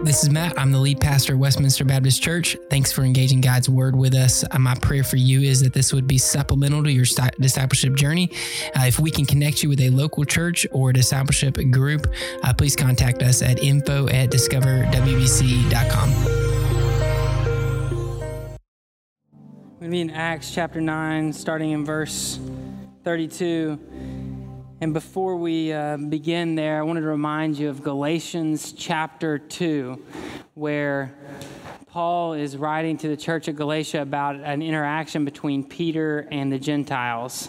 This is Matt. I'm the lead pastor at Westminster Baptist Church. Thanks for engaging God's word with us. Uh, my prayer for you is that this would be supplemental to your discipleship journey. Uh, if we can connect you with a local church or discipleship group, uh, please contact us at info at discoverwbc.com. We're to be in Acts chapter 9, starting in verse 32. And before we uh, begin there, I wanted to remind you of Galatians chapter 2, where Paul is writing to the church at Galatia about an interaction between Peter and the Gentiles.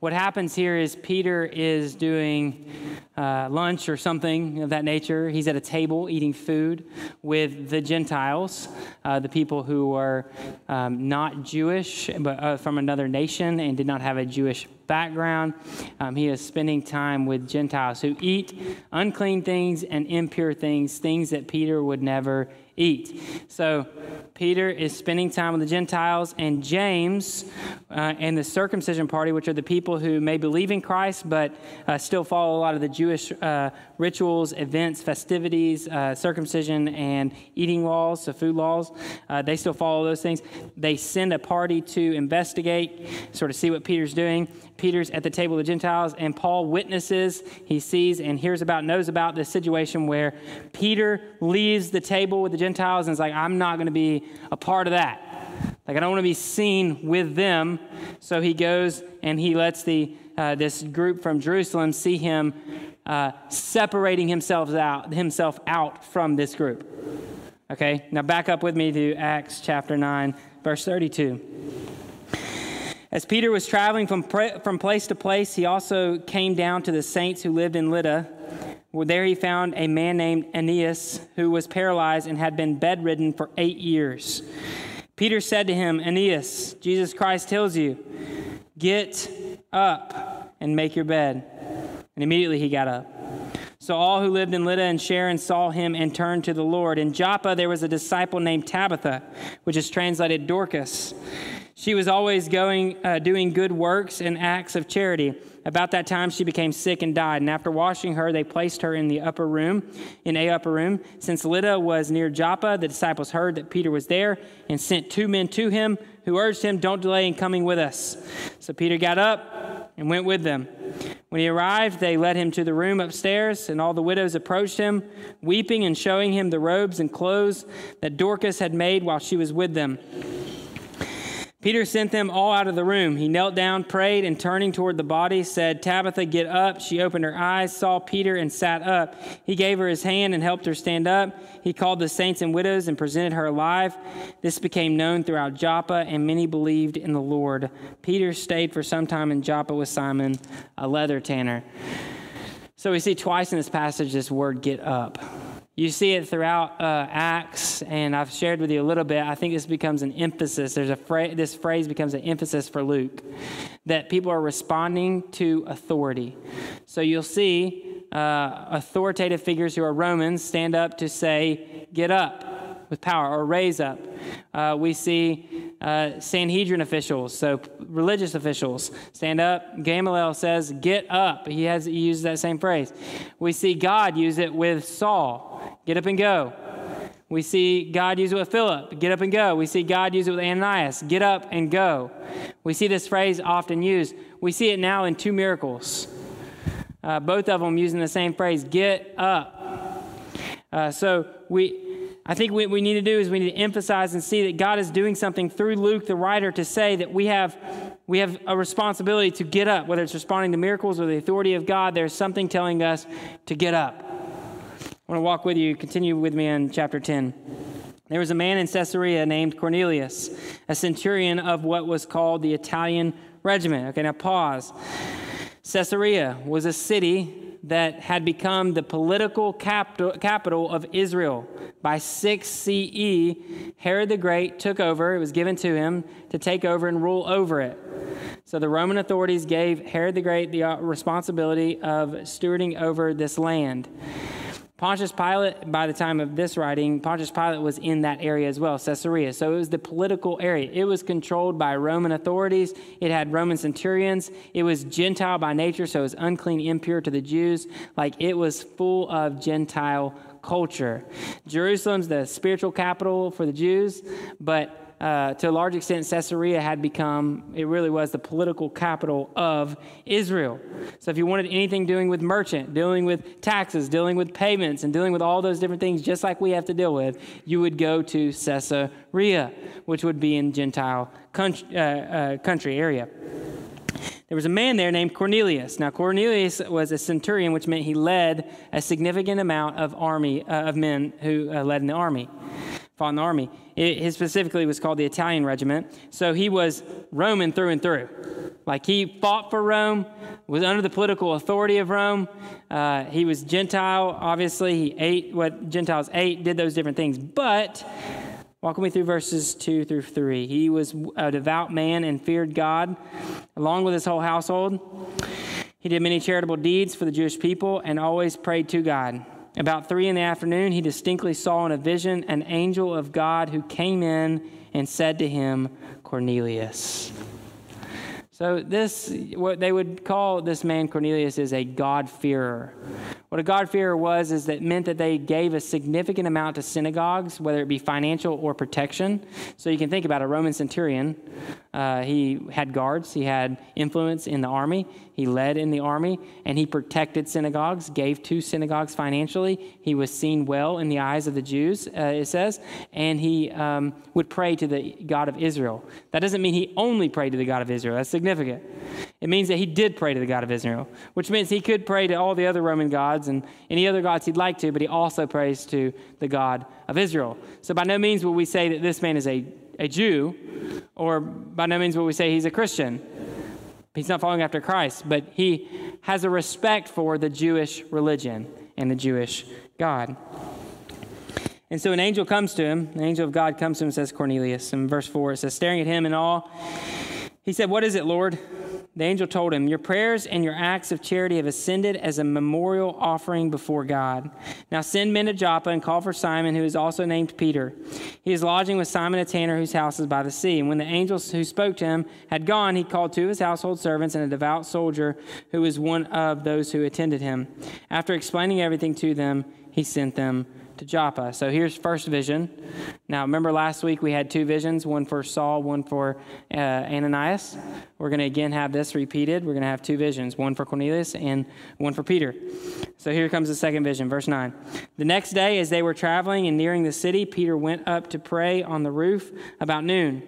What happens here is Peter is doing uh, lunch or something of that nature. He's at a table eating food with the Gentiles, uh, the people who are um, not Jewish, but uh, from another nation and did not have a Jewish background. Um, he is spending time with Gentiles who eat unclean things and impure things, things that Peter would never eat. So Peter is spending time with the Gentiles, and James uh, and the circumcision party, which are the people who may believe in Christ but uh, still follow a lot of the Jewish uh, rituals, events, festivities, uh, circumcision, and eating laws, so food laws. Uh, they still follow those things. They send a party to investigate, sort of see what Peter's doing. Peter's at the table of the Gentiles, and Paul witnesses, he sees and hears about, knows about this situation where Peter leaves the table with the Gentiles and is like, I'm not going to be a part of that. Like, I don't want to be seen with them. So he goes and he lets the, uh, this group from Jerusalem see him uh, separating himself out, himself out from this group. Okay, now back up with me to Acts chapter 9, verse 32. As Peter was traveling from, from place to place, he also came down to the saints who lived in Lydda. There he found a man named Aeneas who was paralyzed and had been bedridden for eight years. Peter said to him, Aeneas, Jesus Christ tells you, get up and make your bed. And immediately he got up. So all who lived in Lydda and Sharon saw him and turned to the Lord. In Joppa there was a disciple named Tabitha, which is translated Dorcas. She was always going, uh, doing good works and acts of charity. About that time, she became sick and died. And after washing her, they placed her in the upper room, in a upper room. Since Lydda was near Joppa, the disciples heard that Peter was there and sent two men to him who urged him, Don't delay in coming with us. So Peter got up and went with them. When he arrived, they led him to the room upstairs, and all the widows approached him, weeping and showing him the robes and clothes that Dorcas had made while she was with them. Peter sent them all out of the room. He knelt down, prayed, and turning toward the body, said, Tabitha, get up. She opened her eyes, saw Peter, and sat up. He gave her his hand and helped her stand up. He called the saints and widows and presented her alive. This became known throughout Joppa, and many believed in the Lord. Peter stayed for some time in Joppa with Simon, a leather tanner. So we see twice in this passage this word get up. You see it throughout uh, Acts, and I've shared with you a little bit. I think this becomes an emphasis. There's a this phrase becomes an emphasis for Luke that people are responding to authority. So you'll see uh, authoritative figures who are Romans stand up to say, "Get up with power," or "Raise up." Uh, we see uh, Sanhedrin officials, so religious officials, stand up. Gamaliel says, "Get up." He has he uses that same phrase. We see God use it with Saul get up and go. We see God use it with Philip, get up and go. We see God use it with Ananias, get up and go. We see this phrase often used. We see it now in two miracles, uh, both of them using the same phrase, get up. Uh, so we, I think what we need to do is we need to emphasize and see that God is doing something through Luke, the writer, to say that we have, we have a responsibility to get up, whether it's responding to miracles or the authority of God, there's something telling us to get up. I want to walk with you, continue with me in chapter 10. There was a man in Caesarea named Cornelius, a centurion of what was called the Italian regiment. Okay, now pause. Caesarea was a city that had become the political capital, of Israel. By 6 CE, Herod the Great took over, it was given to him to take over and rule over it. So the Roman authorities gave Herod the Great the uh, responsibility of stewarding over this land. Pontius Pilate, by the time of this writing, Pontius Pilate was in that area as well, Caesarea. So it was the political area. It was controlled by Roman authorities. It had Roman centurions. It was Gentile by nature, so it was unclean, impure to the Jews. Like it was full of Gentile culture. Jerusalem's the spiritual capital for the Jews, but uh, to a large extent, Caesarea had become, it really was the political capital of Israel. So if you wanted anything doing with merchant, dealing with taxes, dealing with payments, and dealing with all those different things, just like we have to deal with, you would go to Caesarea, which would be in Gentile country, uh, uh, country area. There was a man there named Cornelius. Now, Cornelius was a centurion, which meant he led a significant amount of army uh, of men who uh, led in the army fought in the army. It, specifically was called the Italian Regiment. So he was Roman through and through. Like he fought for Rome, was under the political authority of Rome. Uh, he was Gentile, obviously. He ate what Gentiles ate, did those different things. But Walking me through verses 2 through 3. He was a devout man and feared God, along with his whole household. He did many charitable deeds for the Jewish people and always prayed to God. About three in the afternoon, he distinctly saw in a vision an angel of God who came in and said to him, Cornelius. So, this, what they would call this man Cornelius, is a God-fearer. What a God-fearer was is that meant that they gave a significant amount to synagogues, whether it be financial or protection. So you can think about a Roman centurion. Uh, he had guards, he had influence in the army, he led in the army, and he protected synagogues, gave to synagogues financially. He was seen well in the eyes of the Jews, uh, it says, and he um, would pray to the God of Israel. That doesn't mean he only prayed to the God of Israel. That's significant. It means that he did pray to the God of Israel, which means he could pray to all the other Roman gods and any other gods he'd like to, but he also prays to the God of Israel. So by no means will we say that this man is a, a Jew, or by no means will we say he's a Christian. He's not following after Christ, but he has a respect for the Jewish religion and the Jewish God. And so an angel comes to him, an angel of God comes to him and says, Cornelius. In verse 4, it says, staring at him in awe, he said, What is it, Lord? The angel told him, Your prayers and your acts of charity have ascended as a memorial offering before God. Now send men to Joppa and call for Simon, who is also named Peter. He is lodging with Simon a tanner, whose house is by the sea. And when the angels who spoke to him had gone, he called two of his household servants and a devout soldier who was one of those who attended him. After explaining everything to them, he sent them to Joppa. So here's first vision. Now, remember last week we had two visions one for Saul, one for uh, Ananias. We're going to again have this repeated. We're going to have two visions one for Cornelius and one for Peter. So here comes the second vision, verse 9. The next day, as they were traveling and nearing the city, Peter went up to pray on the roof about noon.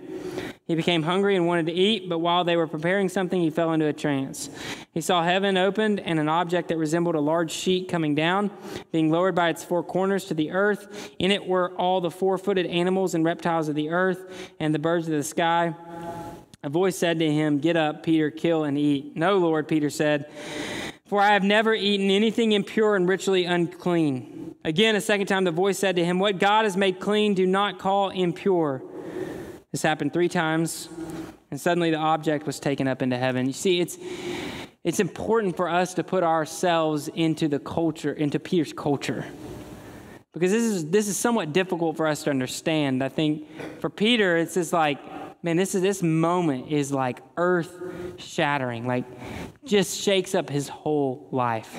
He became hungry and wanted to eat, but while they were preparing something, he fell into a trance. He saw heaven opened and an object that resembled a large sheet coming down, being lowered by its four corners to the earth. In it were all the four footed animals and reptiles of the earth and the birds of the sky. A voice said to him, Get up, Peter, kill and eat. No, Lord, Peter said, for I have never eaten anything impure and ritually unclean. Again, a second time, the voice said to him, What God has made clean, do not call impure. This happened three times, and suddenly the object was taken up into heaven. You see, it's, it's important for us to put ourselves into the culture, into Peter's culture. Because this is, this is somewhat difficult for us to understand. I think for Peter, it's just like, man, this is this moment is like earth shattering, like just shakes up his whole life.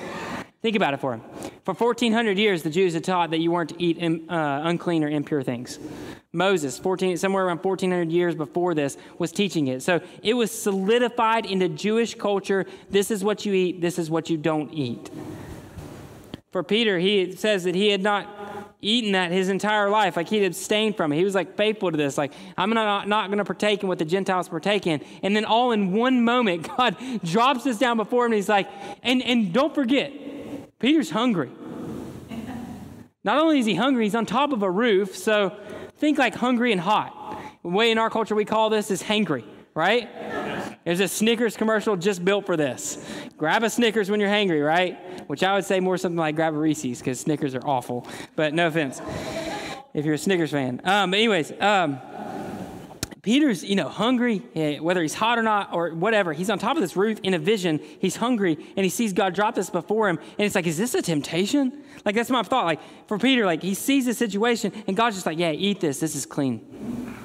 Think about it for him. For 1400 years, the Jews had taught that you weren't to eat uh, unclean or impure things. Moses, 14, somewhere around 1400 years before this, was teaching it. So it was solidified into Jewish culture. This is what you eat, this is what you don't eat. For Peter, he says that he had not eaten that his entire life. Like he'd abstained from it. He was like faithful to this. Like, I'm not, not going to partake in what the Gentiles partake in. And then all in one moment, God drops this down before him and he's like, and, and don't forget, Peter's hungry. Not only is he hungry, he's on top of a roof. So think like hungry and hot. The way in our culture we call this is hangry, right? There's a Snickers commercial just built for this. Grab a Snickers when you're hangry, right? Which I would say more something like grab a Reese's because Snickers are awful. But no offense if you're a Snickers fan. Um, but anyways, um, Peter's, you know, hungry, eh, whether he's hot or not or whatever. He's on top of this roof in a vision. He's hungry and he sees God drop this before him. And it's like, is this a temptation? Like, that's my thought. Like, for Peter, like, he sees the situation and God's just like, yeah, eat this. This is clean.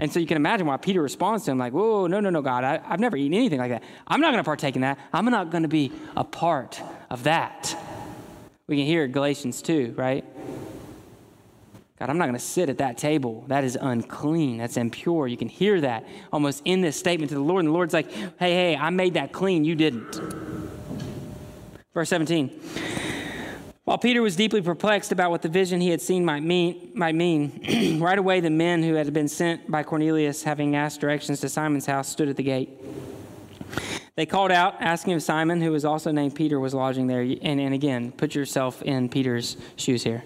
And so you can imagine why Peter responds to him, like, whoa, no, no, no, God, I, have never eaten anything like that. I'm not going to partake in that. I'm not going to be a part of that. We can hear Galatians 2, right? God, I'm not going to sit at that table. That is unclean. That's impure. You can hear that almost in this statement to the Lord. And the Lord's like, hey, hey, I made that clean. You didn't. Verse 17. While Peter was deeply perplexed about what the vision he had seen might mean, might mean right away the men who had been sent by Cornelius, having asked directions to Simon's house, stood at the gate. They called out, asking if Simon, who was also named Peter, was lodging there. And, and again, put yourself in Peter's shoes here.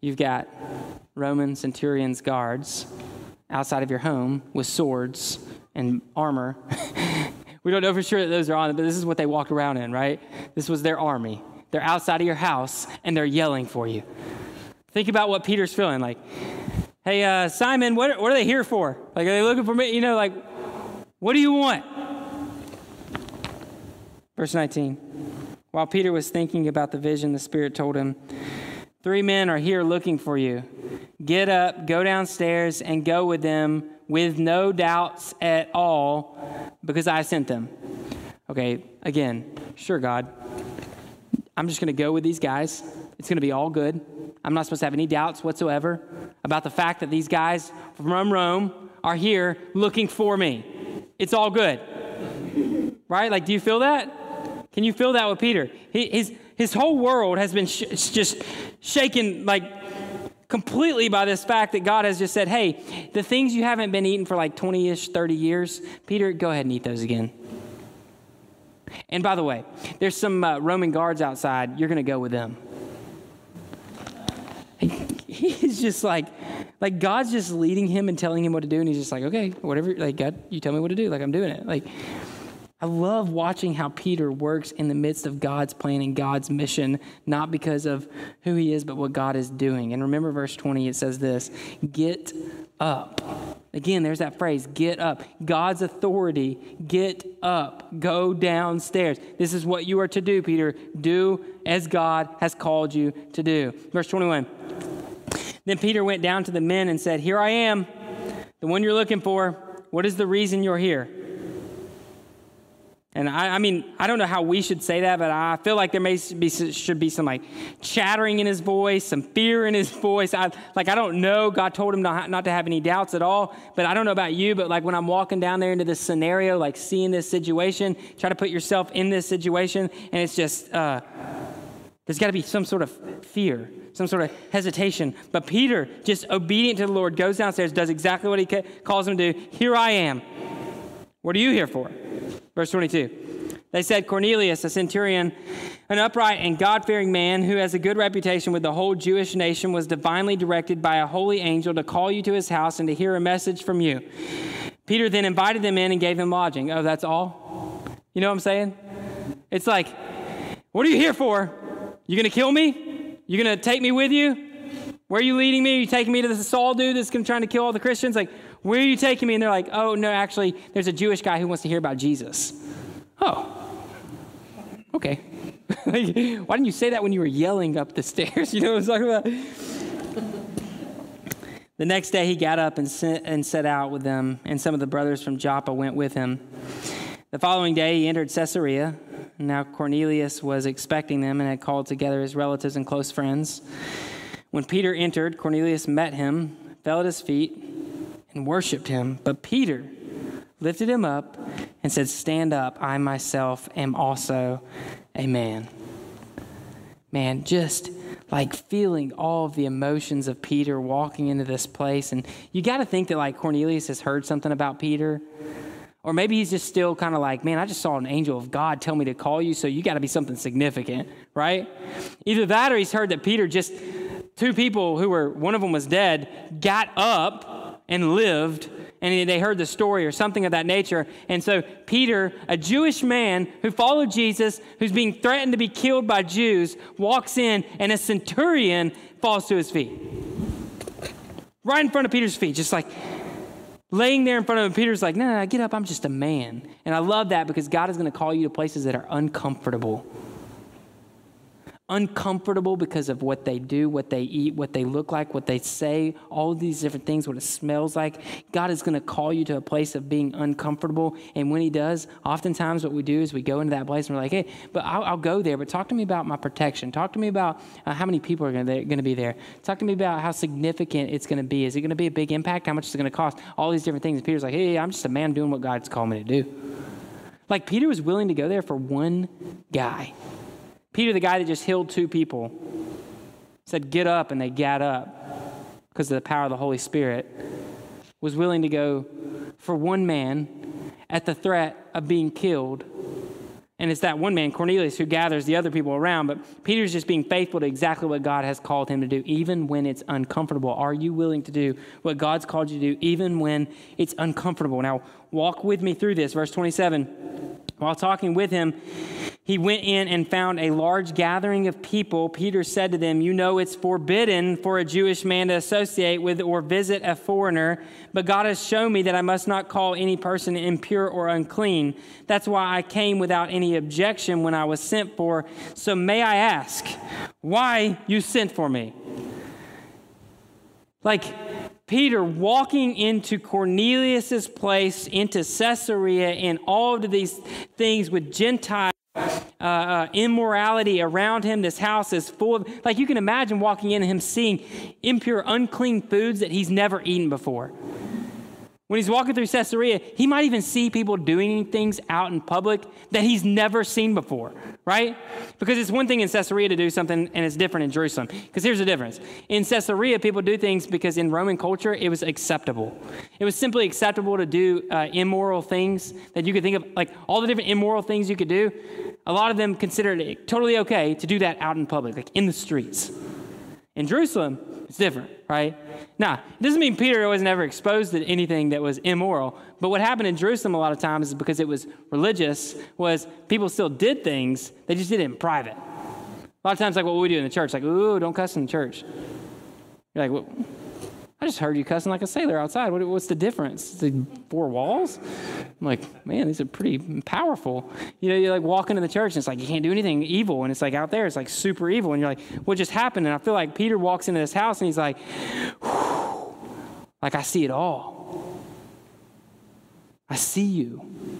You've got Roman centurions' guards outside of your home with swords and armor. we don't know for sure that those are on, but this is what they walked around in, right? This was their army. They're outside of your house and they're yelling for you. Think about what Peter's feeling like. Hey, uh, Simon, what, what are they here for? Like, are they looking for me? You know, like, what do you want? Verse 19. While Peter was thinking about the vision, the Spirit told him, Three men are here looking for you. Get up, go downstairs, and go with them with no doubts at all because I sent them. Okay, again, sure, God. I'm just going to go with these guys. It's going to be all good. I'm not supposed to have any doubts whatsoever about the fact that these guys from Rome are here looking for me. It's all good. Right? Like, do you feel that? Can you feel that with Peter? He, his, his whole world has been sh- just shaken like completely by this fact that God has just said, hey, the things you haven't been eating for like 20 ish, 30 years, Peter, go ahead and eat those again. And by the way, there's some uh, Roman guards outside. You're going to go with them. He's just like, like God's just leading him and telling him what to do, and he's just like, okay, whatever. Like God, you tell me what to do. Like I'm doing it. Like I love watching how Peter works in the midst of God's plan and God's mission, not because of who he is, but what God is doing. And remember, verse 20, it says this Get up. Again, there's that phrase, get up. God's authority, get up. Go downstairs. This is what you are to do, Peter. Do as God has called you to do. Verse 21. Then Peter went down to the men and said, Here I am, the one you're looking for. What is the reason you're here? And I, I, mean, I don't know how we should say that, but I feel like there may be should be some like chattering in his voice, some fear in his voice. I, like I don't know. God told him not, not to have any doubts at all. But I don't know about you. But like when I'm walking down there into this scenario, like seeing this situation, try to put yourself in this situation, and it's just uh, there's got to be some sort of fear, some sort of hesitation. But Peter, just obedient to the Lord, goes downstairs, does exactly what he calls him to do. Here I am. What are you here for? Verse 22. They said, Cornelius, a centurion, an upright and God fearing man who has a good reputation with the whole Jewish nation, was divinely directed by a holy angel to call you to his house and to hear a message from you. Peter then invited them in and gave them lodging. Oh, that's all? You know what I'm saying? It's like, what are you here for? You gonna kill me? You gonna take me with you? Where are you leading me? Are you taking me to this Saul dude that's trying to kill all the Christians? Like, where are you taking me? And they're like, Oh, no, actually, there's a Jewish guy who wants to hear about Jesus. Oh, okay. Why didn't you say that when you were yelling up the stairs? You know what I'm talking about? the next day he got up and, sent, and set out with them, and some of the brothers from Joppa went with him. The following day he entered Caesarea. Now Cornelius was expecting them and had called together his relatives and close friends. When Peter entered, Cornelius met him, fell at his feet, and worshiped him. But Peter lifted him up and said, Stand up, I myself am also a man. Man, just like feeling all of the emotions of Peter walking into this place. And you got to think that like Cornelius has heard something about Peter. Or maybe he's just still kind of like, man, I just saw an angel of God tell me to call you, so you got to be something significant, right? Either that or he's heard that Peter just, two people who were, one of them was dead, got up and lived and they heard the story or something of that nature. And so Peter, a Jewish man who followed Jesus, who's being threatened to be killed by Jews, walks in and a centurion falls to his feet. Right in front of Peter's feet, just like, laying there in front of him, Peter's like, no, no, no, get up. I'm just a man. And I love that because God is going to call you to places that are uncomfortable uncomfortable because of what they do, what they eat, what they look like, what they say, all these different things, what it smells like. God is going to call you to a place of being uncomfortable. And when He does, oftentimes what we do is we go into that place and we're like, hey, but I'll, I'll go there, but talk to me about my protection. Talk to me about uh, how many people are going to be there. Talk to me about how significant it's going to be. Is it going to be a big impact? How much is it going to cost? All these different things. And Peter's like, hey, I'm just a man doing what God's called me to do. Like Peter was willing to go there for one guy. Peter, the guy that just healed two people, said, Get up, and they got up because of the power of the Holy Spirit, was willing to go for one man at the threat of being killed. And it's that one man, Cornelius, who gathers the other people around. But Peter's just being faithful to exactly what God has called him to do, even when it's uncomfortable. Are you willing to do what God's called you to do, even when it's uncomfortable? Now, walk with me through this. Verse 27. While talking with him, he went in and found a large gathering of people. Peter said to them, You know it's forbidden for a Jewish man to associate with or visit a foreigner, but God has shown me that I must not call any person impure or unclean. That's why I came without any objection when I was sent for. So may I ask, why you sent for me? Like, Peter walking into Cornelius's place, into Caesarea, and all of these things with Gentile uh, uh, immorality around him. This house is full of, like, you can imagine walking in and him seeing impure, unclean foods that he's never eaten before. When he's walking through Caesarea, he might even see people doing things out in public that he's never seen before, right? Because it's one thing in Caesarea to do something and it's different in Jerusalem. Because here's the difference. In Caesarea, people do things because in Roman culture, it was acceptable. It was simply acceptable to do uh, immoral things that you could think of, like all the different immoral things you could do. A lot of them considered it totally okay to do that out in public, like in the streets. In Jerusalem, it's different, right? Now, it doesn't mean Peter was never exposed to anything that was immoral, but what happened in Jerusalem a lot of times is because it was religious, was people still did things, they just did it in private. A lot of times, like what we do in the church, like, ooh, don't cuss in the church. You're like, well, I just heard you cussing like a sailor outside. What, what's the difference? The four walls? I'm like, man, these are pretty powerful. You know, you're like walking in the church and it's like, you can't do anything evil. And it's like out there, it's like super evil. And you're like, what just happened? And I feel like Peter walks into this house and he's like, like I see it all. I see you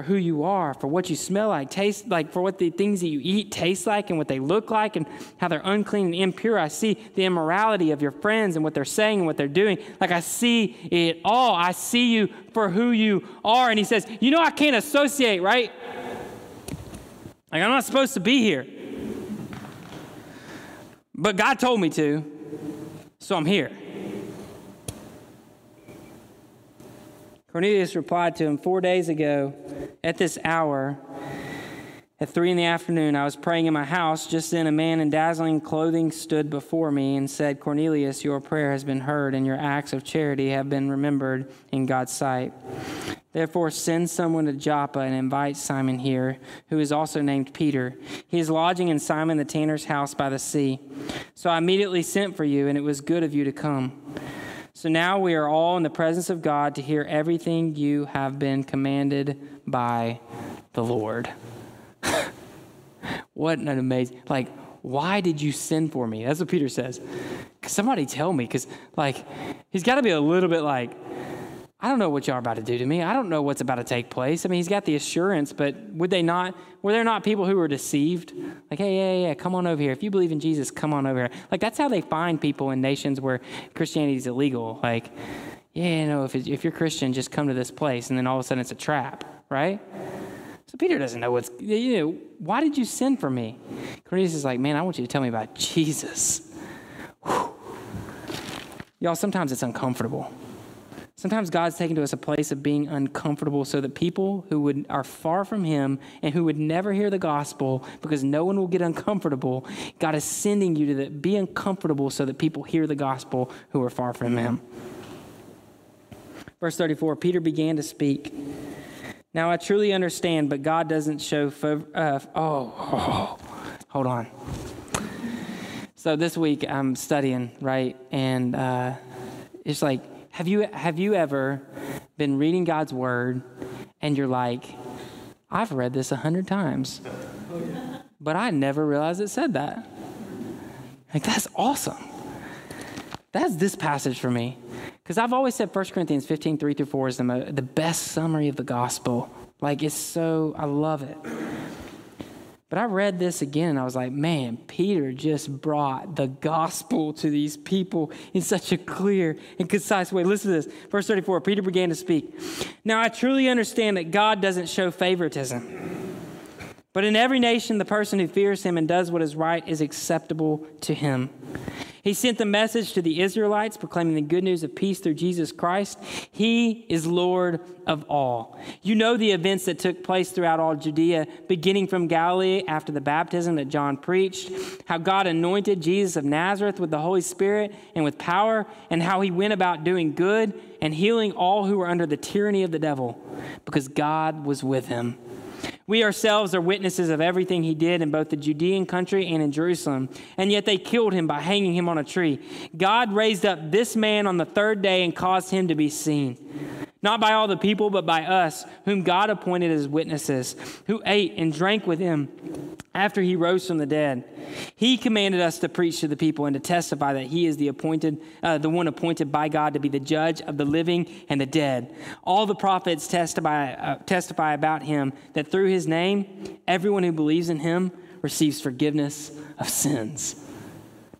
for who you are, for what you smell like, taste like, for what the things that you eat taste like and what they look like and how they're unclean and impure. I see the immorality of your friends and what they're saying and what they're doing. Like I see it all. I see you for who you are. And he says, You know, I can't associate, right? Like I'm not supposed to be here. But God told me to, so I'm here. Cornelius replied to him, Four days ago, at this hour, at three in the afternoon, I was praying in my house. Just then, a man in dazzling clothing stood before me and said, Cornelius, your prayer has been heard, and your acts of charity have been remembered in God's sight. Therefore, send someone to Joppa and invite Simon here, who is also named Peter. He is lodging in Simon the tanner's house by the sea. So I immediately sent for you, and it was good of you to come. So now we are all in the presence of God to hear everything you have been commanded by the Lord. what an amazing, like, why did you send for me? That's what Peter says. Somebody tell me, because, like, he's got to be a little bit like, I don't know what y'all are about to do to me. I don't know what's about to take place. I mean, he's got the assurance, but would they not, were there not people who were deceived? Like, hey, yeah, yeah, come on over here. If you believe in Jesus, come on over here. Like, that's how they find people in nations where Christianity is illegal. Like, yeah, you know, if, if you're Christian, just come to this place. And then all of a sudden it's a trap, right? So Peter doesn't know what's, you know, why did you send for me? Cornelius is like, man, I want you to tell me about Jesus. Whew. Y'all, sometimes it's uncomfortable. Sometimes God's taken to us a place of being uncomfortable so that people who would, are far from Him and who would never hear the gospel because no one will get uncomfortable, God is sending you to the, be uncomfortable so that people hear the gospel who are far from Him. Verse 34 Peter began to speak. Now I truly understand, but God doesn't show. uh, oh, oh, hold on. So this week I'm studying, right? And uh, it's like, Have you, have you ever been reading God's word and you're like, I've read this a hundred times, but I never realized it said that? Like, that's awesome. That's this passage for me. Because I've always said 1 Corinthians 15, 3 through 4 is the, the best summary of the gospel. Like, it's so, I love it. But I read this again and I was like, man, Peter just brought the gospel to these people in such a clear and concise way. Listen to this. Verse 34 Peter began to speak. Now I truly understand that God doesn't show favoritism. But in every nation, the person who fears him and does what is right is acceptable to him. He sent the message to the Israelites, proclaiming the good news of peace through Jesus Christ. He is Lord of all. You know the events that took place throughout all Judea, beginning from Galilee after the baptism that John preached, how God anointed Jesus of Nazareth with the Holy Spirit and with power, and how he went about doing good and healing all who were under the tyranny of the devil, because God was with him. We ourselves are witnesses of everything he did in both the Judean country and in Jerusalem, and yet they killed him by hanging him on a tree. God raised up this man on the third day and caused him to be seen. Not by all the people, but by us, whom God appointed as witnesses, who ate and drank with him after he rose from the dead. He commanded us to preach to the people and to testify that he is the appointed, uh, the one appointed by God to be the judge of the living and the dead. All the prophets testify, uh, testify about him that through his name, everyone who believes in him receives forgiveness of sins.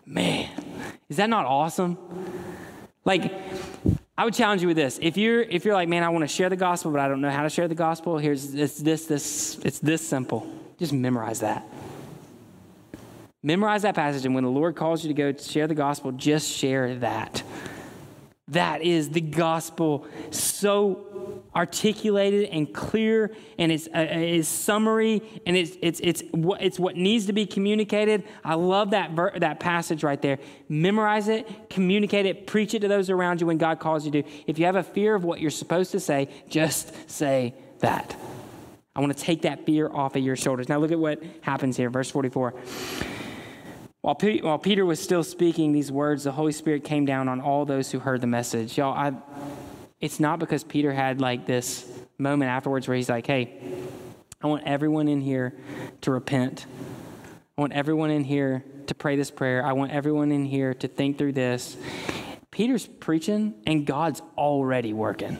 Man, is that not awesome? Like, I would challenge you with this. If you're if you're like, man, I want to share the gospel, but I don't know how to share the gospel, here's it's this this it's this simple. Just memorize that. Memorize that passage, and when the Lord calls you to go share the gospel, just share that. That is the gospel so articulated and clear and it's, uh, it's summary and it's, it's, it's, what, it's what needs to be communicated. I love that, ver- that passage right there. Memorize it, communicate it, preach it to those around you when God calls you to. If you have a fear of what you're supposed to say, just say that. I want to take that fear off of your shoulders. Now look at what happens here, verse 44. While, while Peter was still speaking these words, the Holy Spirit came down on all those who heard the message. Y'all, I, it's not because Peter had like this moment afterwards where he's like, hey, I want everyone in here to repent. I want everyone in here to pray this prayer. I want everyone in here to think through this. Peter's preaching, and God's already working.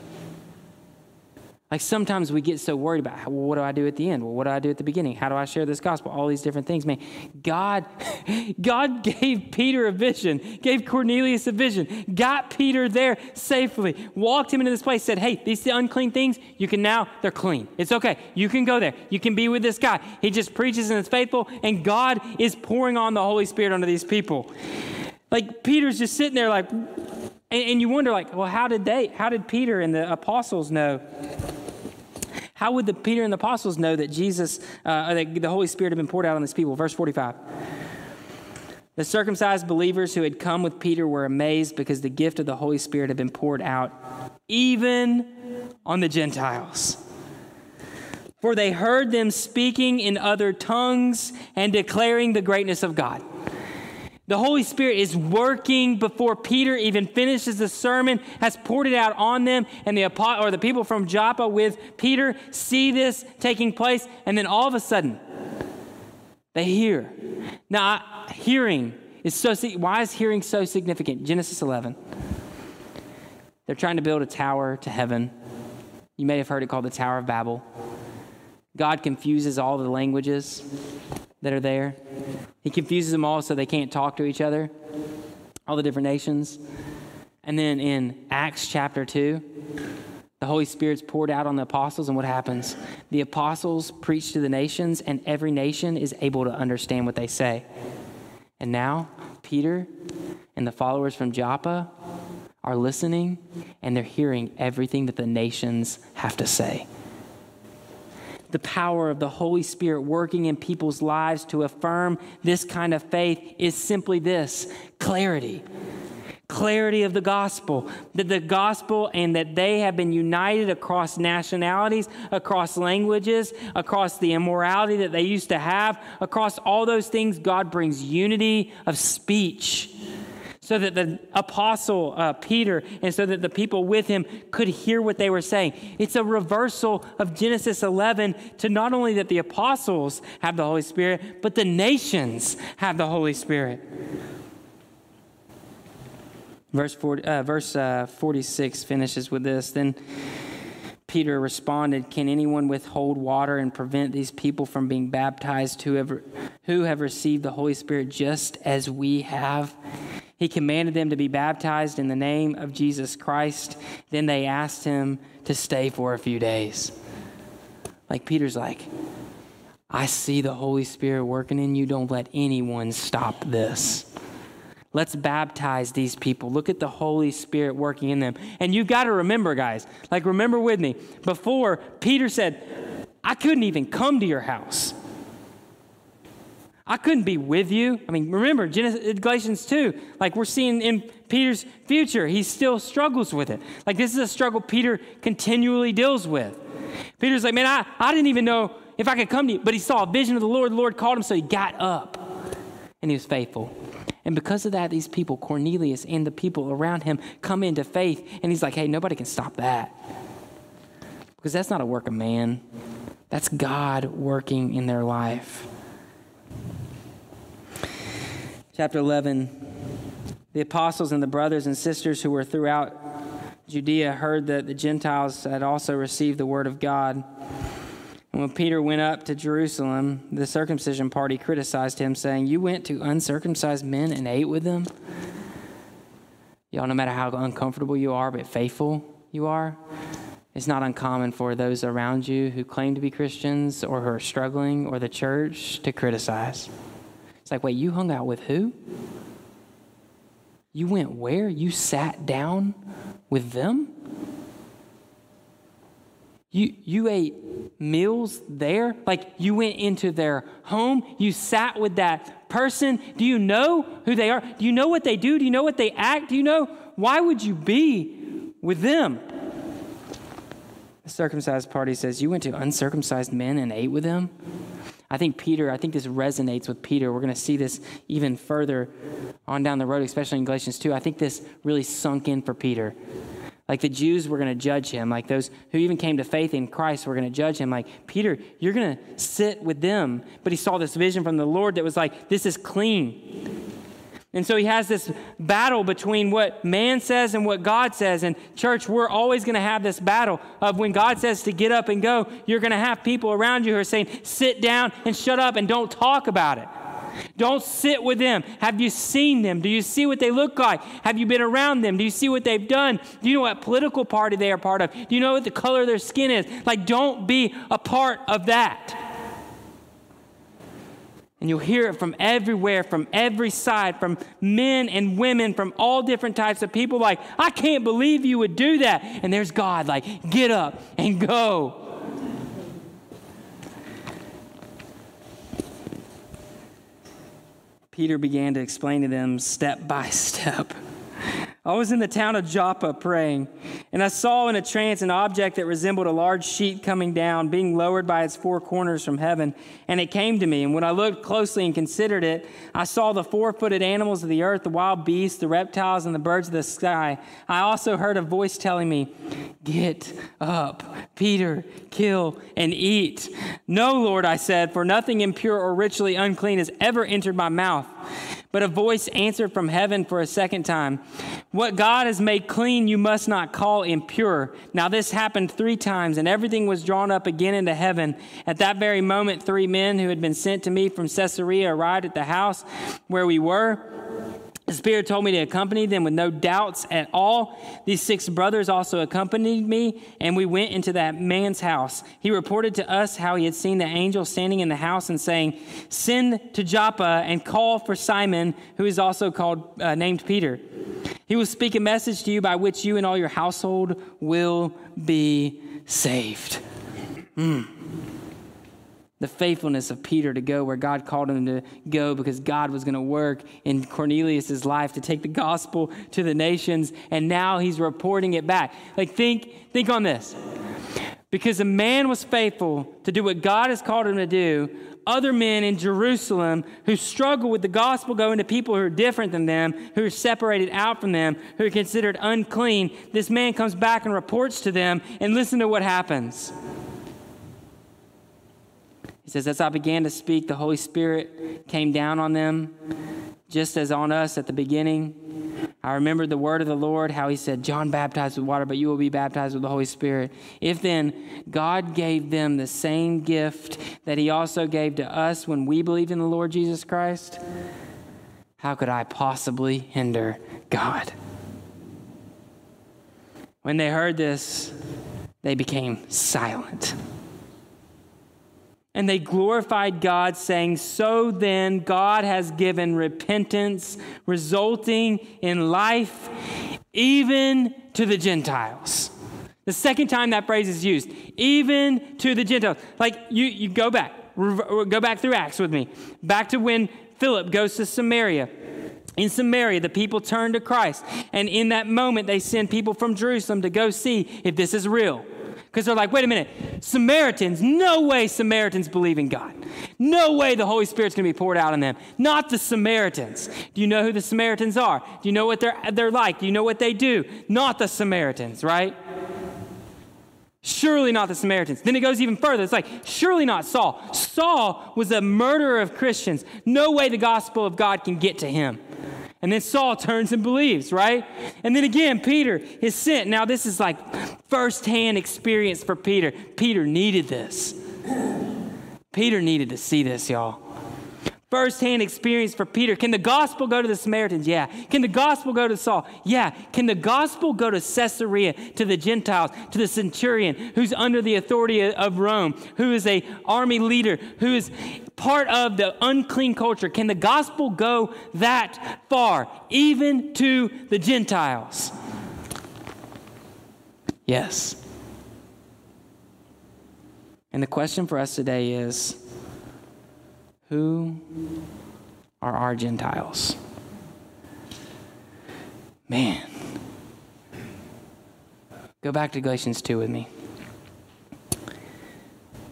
Like sometimes we get so worried about, well, what do I do at the end? Well, what do I do at the beginning? How do I share this gospel? All these different things. Man, God, God gave Peter a vision, gave Cornelius a vision, got Peter there safely, walked him into this place, said, hey, these unclean things, you can now, they're clean. It's okay. You can go there. You can be with this guy. He just preaches and is faithful, and God is pouring on the Holy Spirit onto these people. Like Peter's just sitting there like, and, and you wonder like, well, how did they, how did Peter and the apostles know? How would the Peter and the apostles know that Jesus, uh, that the Holy Spirit had been poured out on these people? Verse 45. The circumcised believers who had come with Peter were amazed because the gift of the Holy Spirit had been poured out even on the Gentiles. For they heard them speaking in other tongues and declaring the greatness of God. The Holy Spirit is working before Peter even finishes the sermon, has poured it out on them, and the or the people from Joppa with Peter see this taking place, and then all of a sudden, they hear. Now, hearing is so. Why is hearing so significant? Genesis 11. They're trying to build a tower to heaven. You may have heard it called the Tower of Babel. God confuses all the languages that are there. He confuses them all so they can't talk to each other, all the different nations. And then in Acts chapter 2, the Holy Spirit's poured out on the apostles, and what happens? The apostles preach to the nations, and every nation is able to understand what they say. And now, Peter and the followers from Joppa are listening, and they're hearing everything that the nations have to say the power of the Holy Spirit working in people's lives to affirm this kind of faith is simply this clarity. Clarity of the gospel, that the gospel and that they have been united across nationalities, across languages, across the immorality that they used to have, across all those things, God brings unity of speech so that the apostle uh, Peter and so that the people with him could hear what they were saying. It's a reversal of Genesis 11 to not only that the apostles have the Holy Spirit, but the nations have the Holy Spirit. Verse, 40, uh, verse uh, 46 finishes with this. Then Peter responded, Can anyone withhold water and prevent these people from being baptized who have, who have received the Holy Spirit just as we have? He commanded them to be baptized in the name of Jesus Christ. Then they asked him to stay for a few days. Like Peter's like, I see the Holy Spirit working in you. Don't let anyone stop this. Let's baptize these people. Look at the Holy Spirit working in them. And you've got to remember, guys, like remember with me, before Peter said, I couldn't even come to your house. I couldn't be with you. I mean, remember Genesis, Galatians 2, like we're seeing in Peter's future, he still struggles with it. Like this is a struggle Peter continually deals with. Peter's like, man, I, I didn't even know if I could come to you. But he saw a vision of the Lord. The Lord called him, so he got up and he was faithful. And because of that, these people, Cornelius and the people around him, come into faith. And he's like, hey, nobody can stop that. Because that's not a work of man, that's God working in their life. Chapter 11 The apostles and the brothers and sisters who were throughout Judea heard that the Gentiles had also received the word of God. And when Peter went up to Jerusalem, the circumcision party criticized him, saying, You went to uncircumcised men and ate with them? Y'all, no matter how uncomfortable you are, but faithful you are, it's not uncommon for those around you who claim to be Christians or who are struggling or the church to criticize. It's like, wait, you hung out with who? You went where? You sat down with them? You, you ate meals there? Like you went into their home? You sat with that person? Do you know who they are? Do you know what they do? Do you know what they act? Do you know why would you be with them? The circumcised party says, You went to uncircumcised men and ate with them? I think Peter, I think this resonates with Peter. We're going to see this even further on down the road, especially in Galatians 2. I think this really sunk in for Peter. Like the Jews were going to judge him. Like those who even came to faith in Christ were going to judge him. Like, Peter, you're going to sit with them. But he saw this vision from the Lord that was like, this is clean. And so he has this battle between what man says and what God says. And church, we're always going to have this battle of when God says to get up and go, you're going to have people around you who are saying, sit down and shut up and don't talk about it. Don't sit with them. Have you seen them? Do you see what they look like? Have you been around them? Do you see what they've done? Do you know what political party they are part of? Do you know what the color of their skin is? Like, don't be a part of that. And you'll hear it from everywhere, from every side, from men and women, from all different types of people, like, I can't believe you would do that. And there's God, like, get up and go. Peter began to explain to them step by step I was in the town of Joppa praying, and I saw in a trance an object that resembled a large sheet coming down, being lowered by its four corners from heaven. And it came to me, and when I looked closely and considered it, I saw the four footed animals of the earth, the wild beasts, the reptiles, and the birds of the sky. I also heard a voice telling me, Get up, Peter, kill and eat. No, Lord, I said, for nothing impure or ritually unclean has ever entered my mouth. But a voice answered from heaven for a second time What God has made clean, you must not call impure. Now, this happened three times, and everything was drawn up again into heaven. At that very moment, three men who had been sent to me from Caesarea arrived at the house where we were. The Spirit told me to accompany them with no doubts at all. These six brothers also accompanied me, and we went into that man's house. He reported to us how he had seen the angel standing in the house and saying, Send to Joppa and call for Simon, who is also called uh, named Peter. He will speak a message to you by which you and all your household will be saved. Mm the faithfulness of Peter to go where God called him to go because God was going to work in Cornelius's life to take the gospel to the nations and now he's reporting it back. Like think think on this. Because a man was faithful to do what God has called him to do, other men in Jerusalem who struggle with the gospel going to people who are different than them, who are separated out from them, who are considered unclean. This man comes back and reports to them, and listen to what happens. He says, As I began to speak, the Holy Spirit came down on them, just as on us at the beginning. I remembered the word of the Lord, how he said, John baptized with water, but you will be baptized with the Holy Spirit. If then God gave them the same gift that he also gave to us when we believed in the Lord Jesus Christ, how could I possibly hinder God? When they heard this, they became silent. And they glorified God, saying, So then, God has given repentance, resulting in life, even to the Gentiles. The second time that phrase is used, even to the Gentiles. Like you, you go back, go back through Acts with me, back to when Philip goes to Samaria. In Samaria, the people turn to Christ. And in that moment, they send people from Jerusalem to go see if this is real. Because they're like, wait a minute, Samaritans, no way Samaritans believe in God. No way the Holy Spirit's going to be poured out on them. Not the Samaritans. Do you know who the Samaritans are? Do you know what they're, they're like? Do you know what they do? Not the Samaritans, right? Surely not the Samaritans. Then it goes even further. It's like, surely not Saul. Saul was a murderer of Christians. No way the gospel of God can get to him. And then Saul turns and believes, right? And then again, Peter is sent. Now, this is like firsthand experience for Peter. Peter needed this. Peter needed to see this, y'all. Firsthand experience for Peter. Can the gospel go to the Samaritans? Yeah. Can the gospel go to Saul? Yeah. Can the gospel go to Caesarea, to the Gentiles, to the centurion who's under the authority of Rome, who is a army leader, who is part of the unclean culture? Can the gospel go that far, even to the Gentiles? Yes. And the question for us today is who are our Gentiles? Man. Go back to Galatians 2 with me.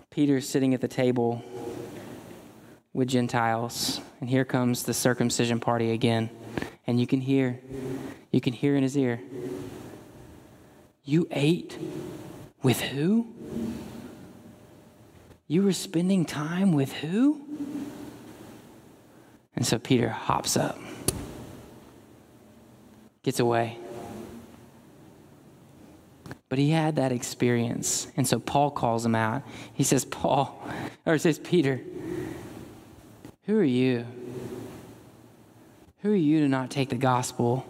Peter's sitting at the table with Gentiles, and here comes the circumcision party again. And you can hear, you can hear in his ear, You ate with who? You were spending time with who? And so Peter hops up, gets away. But he had that experience. And so Paul calls him out. He says, Paul, or says, Peter, who are you? Who are you to not take the gospel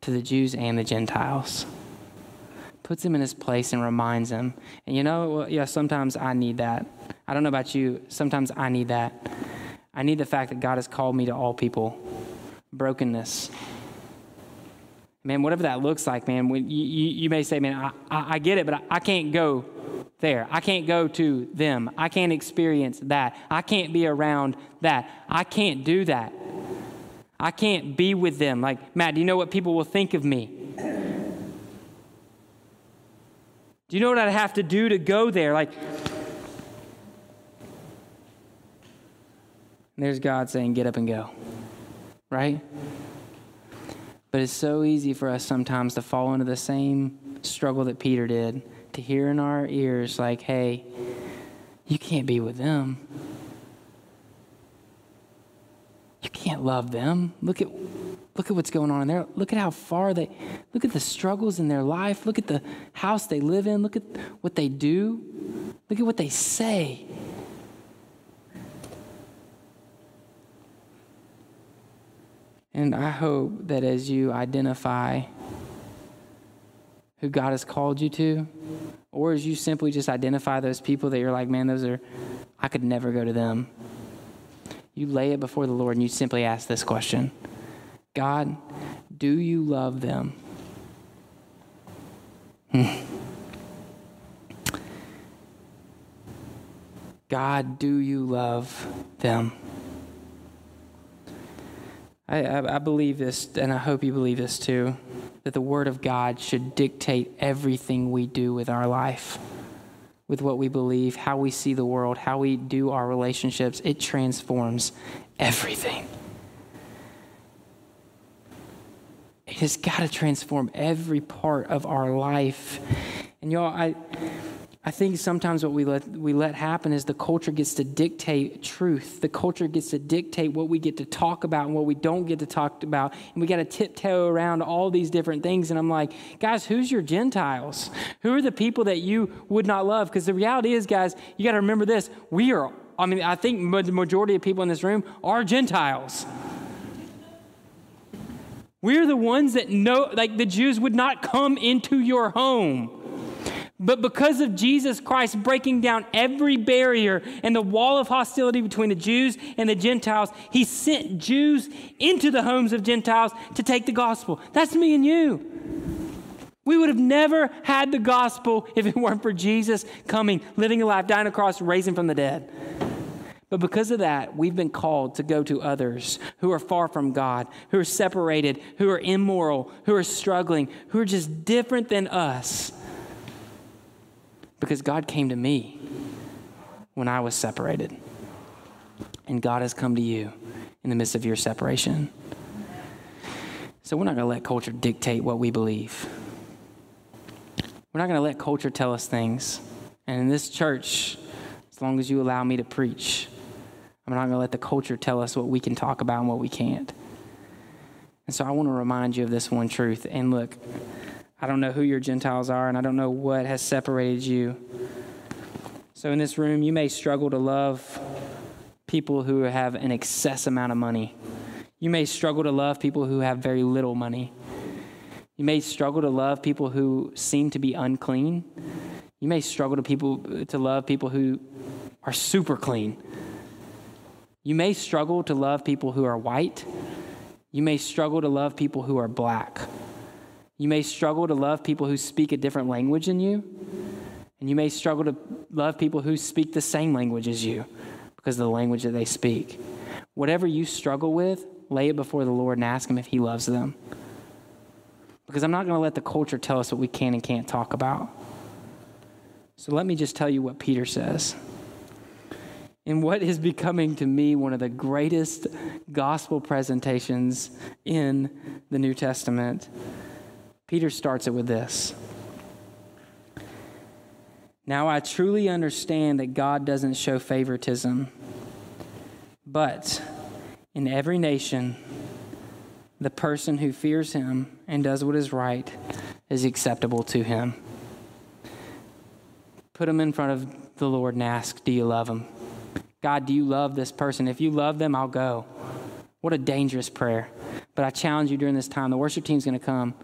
to the Jews and the Gentiles? Puts him in his place and reminds him. And you know, well, yeah, sometimes I need that. I don't know about you, sometimes I need that. I need the fact that God has called me to all people. Brokenness. Man, whatever that looks like, man, when you, you, you may say, man, I, I, I get it, but I, I can't go there. I can't go to them. I can't experience that. I can't be around that. I can't do that. I can't be with them. Like, Matt, do you know what people will think of me? Do you know what I'd have to do to go there? Like, there's God saying, Get up and go. Right? But it's so easy for us sometimes to fall into the same struggle that Peter did, to hear in our ears, like, hey, you can't be with them. You can't love them. Look at look at what's going on in there. Look at how far they look at the struggles in their life. Look at the house they live in. Look at what they do. Look at what they say. And I hope that as you identify who God has called you to, or as you simply just identify those people that you're like, man, those are, I could never go to them. You lay it before the Lord and you simply ask this question God, do you love them? Hmm. God, do you love them? I, I, believe this, and I hope you believe this too, that the Word of God should dictate everything we do with our life. with what we believe, how we see the world, how we do our relationships, it transforms everything. It has got to transform every part of our life. And y'all, I I think sometimes what we let, we let happen is the culture gets to dictate truth. The culture gets to dictate what we get to talk about and what we don't get to talk about. And we got to tiptoe around all these different things. And I'm like, guys, who's your Gentiles? Who are the people that you would not love? Because the reality is, guys, you got to remember this. We are, I mean, I think the majority of people in this room are Gentiles. We're the ones that know, like the Jews would not come into your home. But because of Jesus Christ breaking down every barrier and the wall of hostility between the Jews and the Gentiles, he sent Jews into the homes of Gentiles to take the gospel. That's me and you. We would have never had the gospel if it weren't for Jesus coming, living a life, dying on a cross, raising from the dead. But because of that, we've been called to go to others who are far from God, who are separated, who are immoral, who are struggling, who are just different than us because God came to me when I was separated. And God has come to you in the midst of your separation. So we're not going to let culture dictate what we believe. We're not going to let culture tell us things. And in this church, as long as you allow me to preach, I'm not going to let the culture tell us what we can talk about and what we can't. And so I want to remind you of this one truth. And look, I don't know who your Gentiles are, and I don't know what has separated you. So, in this room, you may struggle to love people who have an excess amount of money. You may struggle to love people who have very little money. You may struggle to love people who seem to be unclean. You may struggle to people to love people who are super clean. You may struggle to love people who are white. You may struggle to love people who are black. You may struggle to love people who speak a different language than you, and you may struggle to love people who speak the same language as you because of the language that they speak. Whatever you struggle with, lay it before the Lord and ask Him if He loves them. Because I'm not going to let the culture tell us what we can and can't talk about. So let me just tell you what Peter says. In what is becoming to me one of the greatest gospel presentations in the New Testament. Peter starts it with this. Now I truly understand that God doesn't show favoritism, but in every nation, the person who fears him and does what is right is acceptable to him. Put him in front of the Lord and ask, Do you love him? God, do you love this person? If you love them, I'll go. What a dangerous prayer. But I challenge you during this time. The worship team's going to come.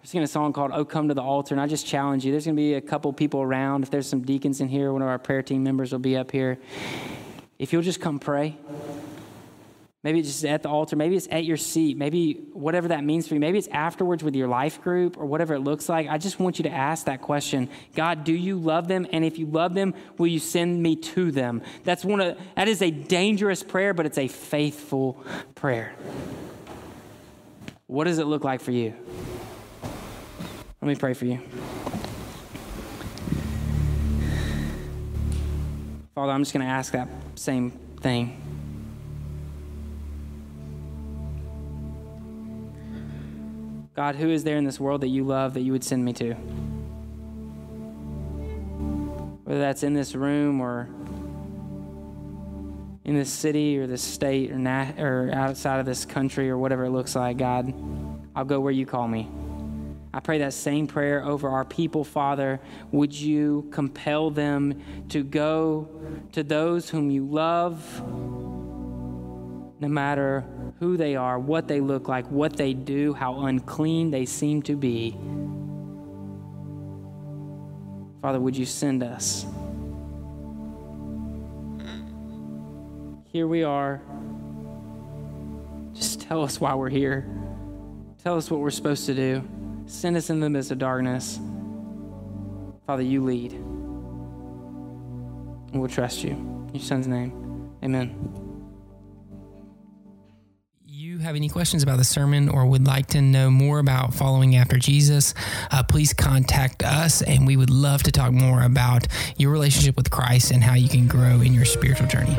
We're singing a song called Oh Come to the Altar, and I just challenge you. There's going to be a couple people around. If there's some deacons in here, one of our prayer team members will be up here. If you'll just come pray, maybe it's just at the altar, maybe it's at your seat, maybe whatever that means for you, maybe it's afterwards with your life group or whatever it looks like. I just want you to ask that question God, do you love them? And if you love them, will you send me to them? That's one of, that is a dangerous prayer, but it's a faithful prayer. What does it look like for you? Let me pray for you. Father, I'm just going to ask that same thing. God, who is there in this world that you love that you would send me to? Whether that's in this room or in this city or this state or, nat- or outside of this country or whatever it looks like, God, I'll go where you call me. I pray that same prayer over our people, Father. Would you compel them to go to those whom you love, no matter who they are, what they look like, what they do, how unclean they seem to be? Father, would you send us? Here we are. Just tell us why we're here. Tell us what we're supposed to do. Send us in the midst of darkness. Father, you lead. And we'll trust you. In your son's name. Amen. You have any questions about the sermon or would like to know more about following after Jesus, uh, please contact us and we would love to talk more about your relationship with Christ and how you can grow in your spiritual journey.